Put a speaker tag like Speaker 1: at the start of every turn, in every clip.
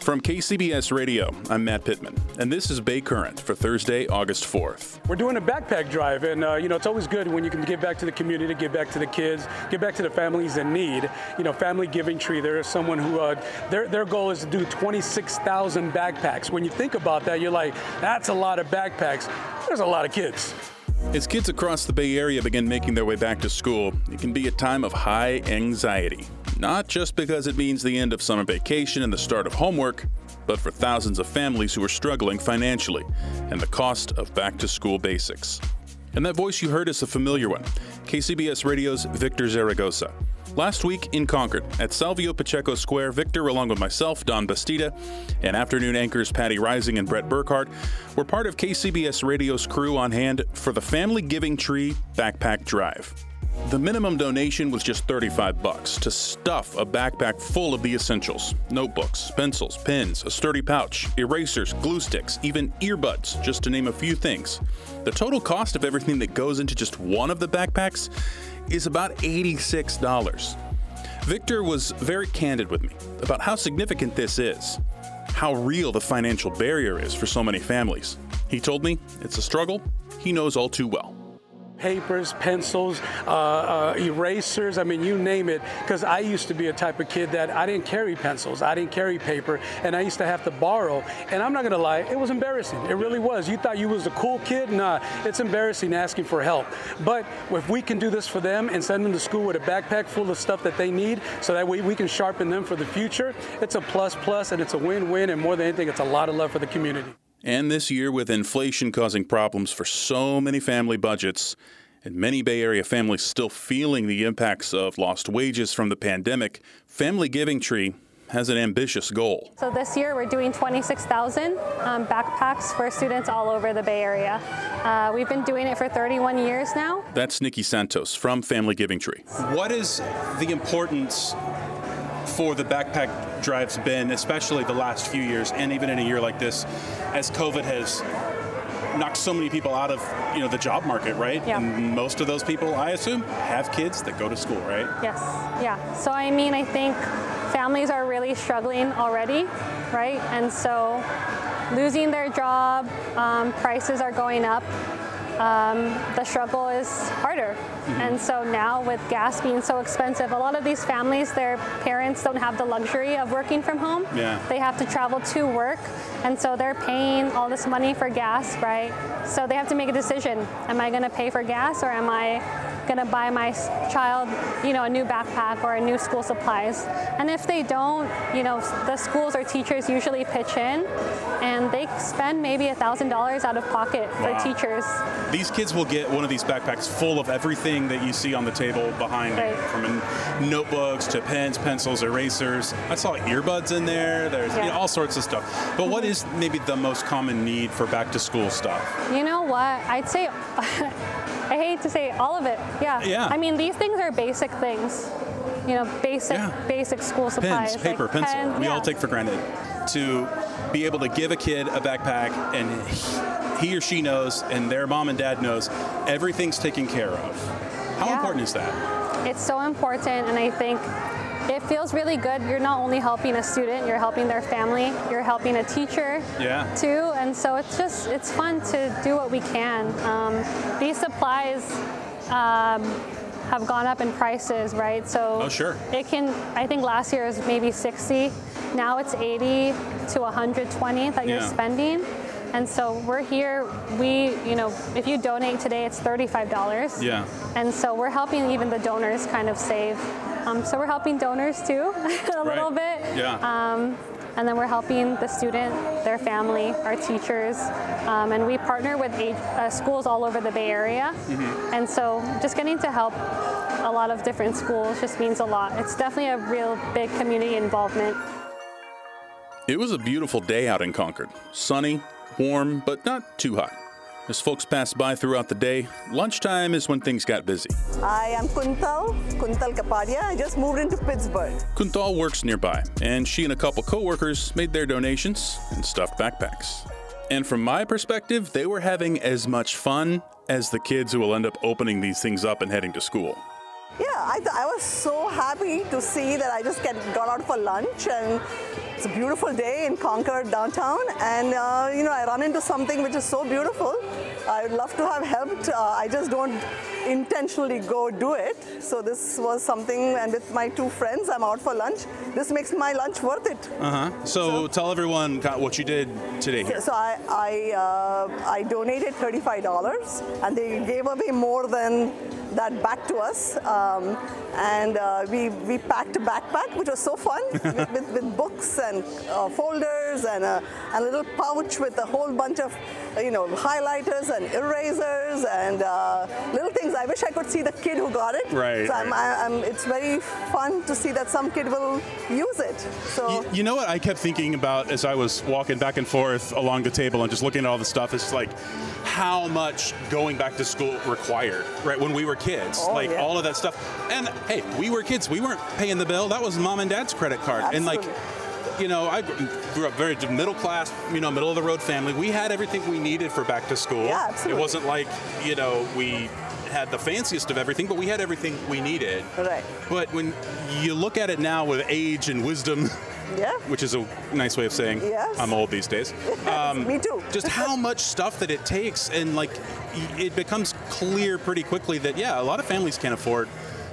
Speaker 1: From KCBS Radio, I'm Matt Pittman, and this is Bay Current for Thursday, August 4th.
Speaker 2: We're doing a backpack drive, and uh, you know it's always good when you can give back to the community, give back to the kids, give back to the families in need. You know, Family Giving Tree. There is someone who uh, their their goal is to do 26,000 backpacks. When you think about that, you're like, that's a lot of backpacks. There's a lot of kids.
Speaker 1: As kids across the Bay Area begin making their way back to school, it can be a time of high anxiety. Not just because it means the end of summer vacation and the start of homework, but for thousands of families who are struggling financially and the cost of back to school basics. And that voice you heard is a familiar one KCBS Radio's Victor Zaragoza. Last week in Concord, at Salvio Pacheco Square, Victor, along with myself, Don Bastida, and afternoon anchors Patti Reising and Brett Burkhart, were part of KCBS Radio's crew on hand for the Family Giving Tree Backpack Drive. The minimum donation was just 35 bucks to stuff a backpack full of the essentials notebooks, pencils, pens, a sturdy pouch, erasers, glue sticks, even earbuds, just to name a few things. The total cost of everything that goes into just one of the backpacks is about $86. Victor was very candid with me about how significant this is, how real the financial barrier is for so many families. He told me it's a struggle he knows all too well
Speaker 2: papers, pencils, uh, uh, erasers. I mean, you name it. Because I used to be a type of kid that I didn't carry pencils, I didn't carry paper, and I used to have to borrow. And I'm not gonna lie, it was embarrassing. It really was. You thought you was a cool kid? Nah, it's embarrassing asking for help. But if we can do this for them and send them to school with a backpack full of stuff that they need, so that way we can sharpen them for the future, it's a plus plus, and it's a win-win. And more than anything, it's a lot of love for the community.
Speaker 1: And this year, with inflation causing problems for so many family budgets, and many Bay Area families still feeling the impacts of lost wages from the pandemic, Family Giving Tree has an ambitious goal.
Speaker 3: So this year we're doing 26,000 um, backpacks for students all over the Bay Area. Uh, we've been doing it for 31 years now.
Speaker 1: That's Nikki Santos from Family Giving Tree.
Speaker 4: What is the importance for the backpack drives been, especially the last few years, and even in a year like this, as COVID has knocked so many people out of you know the job market, right?
Speaker 3: Yeah.
Speaker 4: And most of those people, I assume, have kids that go to school, right?
Speaker 3: Yes, yeah. So I mean, I think families are really struggling already, right? And so losing their job, um, prices are going up. Um, the struggle is harder. Mm-hmm. And so now, with gas being so expensive, a lot of these families, their parents don't have the luxury of working from home.
Speaker 4: Yeah.
Speaker 3: They have to travel to work, and so they're paying all this money for gas, right? So they have to make a decision: Am I going to pay for gas, or am I going to buy my child, you know, a new backpack or a new school supplies? And if they don't, you know, the schools or teachers usually pitch in, and they spend maybe a thousand dollars out of pocket
Speaker 4: Wow.
Speaker 3: for teachers.
Speaker 4: These kids will get one of these backpacks full of everything that you see on the table behind
Speaker 3: Right.
Speaker 4: you, from notebooks to pens, pencils, erasers. I saw earbuds in there. There's you know, all sorts of stuff. But what mm-hmm. is maybe the most common need for back to school stuff?
Speaker 3: You know what? I'd say, I hate to say all of it. Yeah.
Speaker 4: Yeah.
Speaker 3: I mean, these things are basic things. You know, basic,
Speaker 4: Yeah.
Speaker 3: basic school supplies.
Speaker 4: Pens, paper,
Speaker 3: like
Speaker 4: pencil.
Speaker 3: pen-
Speaker 4: we all take for granted to be able to give a kid a backpack and he, he or she knows and their mom and dad knows everything's taken care of. How
Speaker 3: Yeah.
Speaker 4: important is that?
Speaker 3: It's so important, and I think it feels really good. You're not only helping a student, you're helping their family, you're helping a teacher
Speaker 4: Yeah.
Speaker 3: too, and so it's just it's fun to do what we can. Um, these supplies. Um, have gone up in prices, right? So
Speaker 4: Oh, sure.
Speaker 3: it can. I think last year was maybe 60. Now it's 80 to 120 that you're spending. And so we're here. We, you know, if you donate today, it's $35.
Speaker 4: Yeah.
Speaker 3: And so we're helping even the donors kind of save. Um, so we're helping donors too, a little bit.
Speaker 4: Yeah.
Speaker 3: Um, and then we're helping the student, their family, our teachers, um, and we partner with age, uh, schools all over the Bay Area.
Speaker 4: Mm-hmm.
Speaker 3: And so just getting to help a lot of different schools just means a lot. It's definitely a real big community involvement.
Speaker 1: It was a beautiful day out in Concord. Sunny, warm, but not too hot. As folks passed by throughout the day, lunchtime is when things got busy.
Speaker 5: I am Kuntal, Kuntal Kapadia. I just moved into Pittsburg.
Speaker 1: Kuntal works nearby, and she and a couple coworkers made their donations and stuffed backpacks. And from my perspective, they were having as much fun as the kids who will end up opening these things up and heading to school.
Speaker 5: Yeah, I, th- I was so happy to see that I just get, got out for lunch and it's a beautiful day in Concord downtown. And, uh, you know, I run into something which is so beautiful. I would love to have helped. Uh, I just don't intentionally go do it. So this was something, and with my two friends, I'm out for lunch. This makes my lunch worth it.
Speaker 4: Uh huh. So, tell everyone what you did today here.
Speaker 5: So I I, uh, I donated thirty-five dollars, and they gave away more than that back to us. Um, and uh, we we packed a backpack, which was so fun, with, with, with books and uh, folders and a, a little pouch with a whole bunch of you know highlighters and erasers and uh, little things. I wish I could see the kid who got it.
Speaker 4: Right,
Speaker 5: So I'm, I, I'm, it's very fun to see that some kid will use it. So.
Speaker 4: You, you know what I kept thinking about as I was walking back and forth along the table and just looking at all the stuff is like how much going back to school required, right? When we were kids,
Speaker 5: Oh,
Speaker 4: like
Speaker 5: yeah.
Speaker 4: all of that stuff. And hey, we were kids. We weren't paying the bill. That was mom and dad's credit card. And like, you know, I grew up very middle class, you know, middle of the road family. We had everything we needed for back to school.
Speaker 5: Yeah, absolutely.
Speaker 4: It wasn't like, you know, we had the fanciest of everything, but we had everything we needed.
Speaker 5: Right.
Speaker 4: But when you look at it now with age and wisdom,
Speaker 5: Yeah.
Speaker 4: which is a nice way of saying
Speaker 5: Yes.
Speaker 4: I'm old these days. Um,
Speaker 5: Me too.
Speaker 4: just how much stuff that it takes, and like it becomes clear pretty quickly that yeah, a lot of families can't afford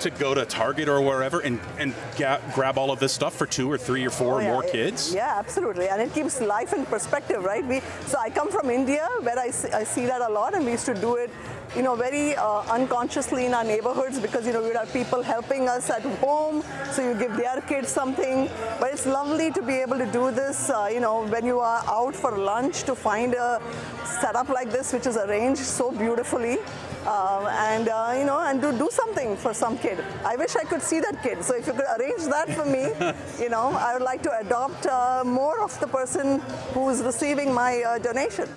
Speaker 4: to go to Target or wherever and and ga- grab all of this stuff for two or three or four
Speaker 5: Oh,
Speaker 4: or more
Speaker 5: yeah.
Speaker 4: kids.
Speaker 5: Yeah, absolutely, and it keeps life in perspective, right? We so I come from India, where I see, I see that a lot, and we used to do it, you know, very uh, unconsciously in our neighborhoods because you know we'd have people helping us at home, so you give their kids something. But it's lovely to be able to do this, uh, you know, when you are out for lunch to find a setup like this, which is arranged so beautifully. Um, and uh, you know, and to do something for some kid. I wish I could see that kid. So if you could arrange that for me, you know, I would like to adopt uh, more of the person who's receiving my uh, donation.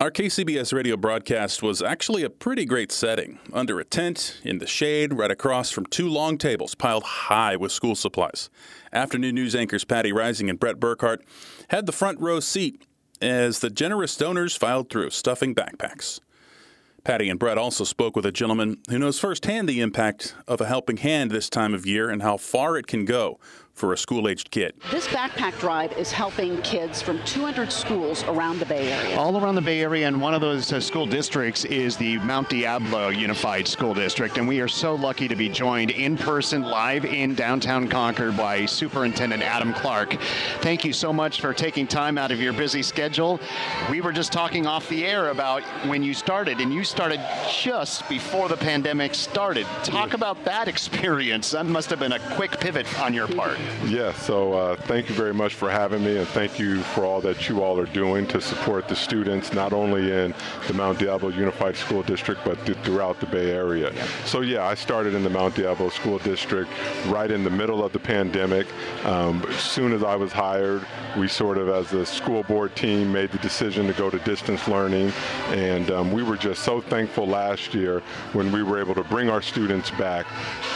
Speaker 1: Our KCBS radio broadcast was actually a pretty great setting under a tent, in the shade, right across from two long tables piled high with school supplies. Afternoon news anchors Patti Reising and Brett Burkhart had the front row seat as the generous donors filed through, stuffing backpacks. Patty and Brett also spoke with a gentleman who knows firsthand the impact of a helping hand this time of year and how far it can go for a school aged kid.
Speaker 6: This backpack drive is helping kids from 200 schools around the Bay Area.
Speaker 7: All around the Bay Area, and one of those uh, school districts is the Mount Diablo Unified School District. And we are so lucky to be joined in person, live in downtown Concord, by Superintendent Adam Clark. Thank you so much for taking time out of your busy schedule. We were just talking off the air about when you started, and you started just before the pandemic started. Talk about that experience. That must have been a quick pivot on your part.
Speaker 8: Yeah, so uh, thank you very much for having me, and thank you for all that you all are doing to support the students, not only in the Mount Diablo Unified School District, but th- throughout the Bay Area. So, yeah, I started in the Mount Diablo School District right in the middle of the pandemic. Um, as soon as I was hired, we sort of, as a school board team, made the decision to go to distance learning, and um, we were just so thankful last year when we were able to bring our students back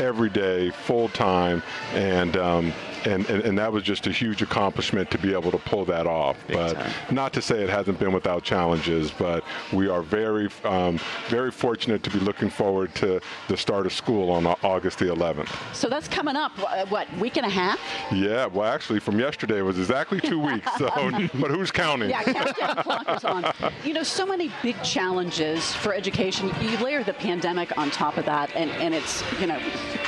Speaker 8: every day, full time, and um, and, and, and that was just a huge accomplishment to be able to pull that off.
Speaker 9: Big
Speaker 8: but
Speaker 9: time.
Speaker 8: not to say it hasn't been without challenges, but we are very, um, very fortunate to be looking forward to the start of school on August the 11th.
Speaker 6: So that's coming up, uh, what, week and a half?
Speaker 8: Yeah, well, actually, from yesterday was exactly two weeks. So, but who's counting?
Speaker 6: Yeah, countdown clock is on. You know, so many big challenges for education. You layer the pandemic on top of that, and, and it's, you know,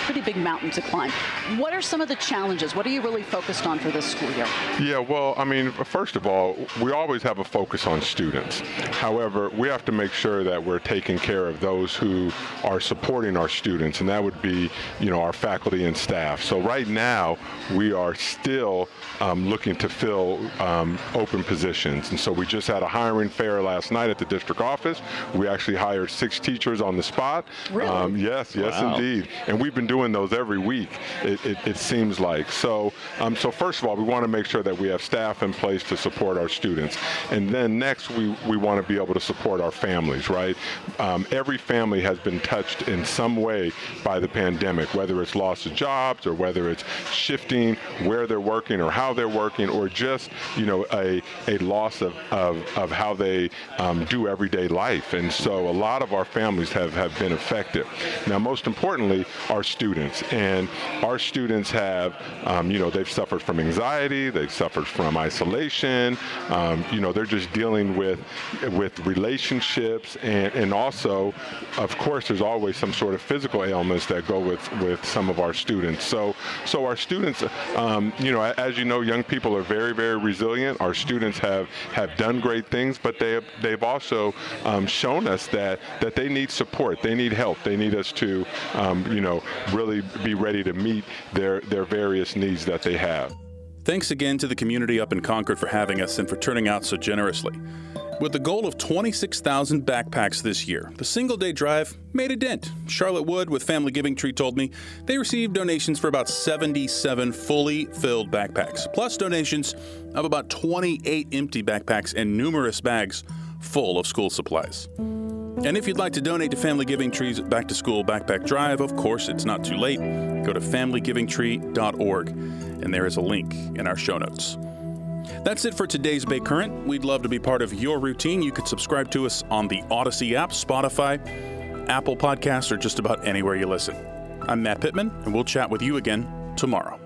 Speaker 6: pretty big mountain to climb. What are some of the challenges? What are you really focused on for this school year?
Speaker 8: Yeah, well, I mean, first of all, we always have a focus on students. However, we have to make sure that we're taking care of those who are supporting our students, and that would be, you know, our faculty and staff. So right now, we are still um, looking to fill um, open positions, and so we just had a hiring fair last night at the district office. We actually hired six teachers on the spot.
Speaker 9: Really?
Speaker 8: yes, yes,
Speaker 9: Wow.
Speaker 8: indeed, and we've been doing those every week. It, it, it seems like so. Um, so first of all, we want to make sure that we have staff in place to support our students, and then next we we want to be able to support our families. Right? Um, every family has been touched in some way by the pandemic, whether it's loss of jobs or whether it's shifting where they're working or how they're working, or just you know a a loss of of, of how they um, do everyday life. And so a lot of our families have have been affected. Now, most importantly, our students and our students have um, you know they've suffered from anxiety, they've suffered from isolation. Um, you know they're just dealing with with relationships and and also, of course, there's always some sort of physical ailments that go with with some of our students. So so our students, um, you know, as you know, young people are very very resilient. Our students have have done great things, but they have, they've also um, shown us that that they need support, they need help, they need us to, um, you know, really be ready to meet their their various needs that they have.
Speaker 1: Thanks again to the community up in Concord for having us and for turning out so generously. With the goal of 26,000 backpacks this year, the single day drive made a dent. Charlotte Wood with Family Giving Tree told me they received donations for about 77 fully filled backpacks, plus donations of about 28 empty backpacks and numerous bags full of school supplies. And if you'd like to donate to Family Giving Tree's Back to School Backpack Drive, of course, it's not too late. Go to familygivingtree.org, and there is a link in our show notes. That's it for today's Bay Current. We'd love to be part of your routine. You could subscribe to us on the Audacy app, Spotify, Apple Podcasts, or just about anywhere you listen. I'm Matt Pittman, and we'll chat with you again tomorrow.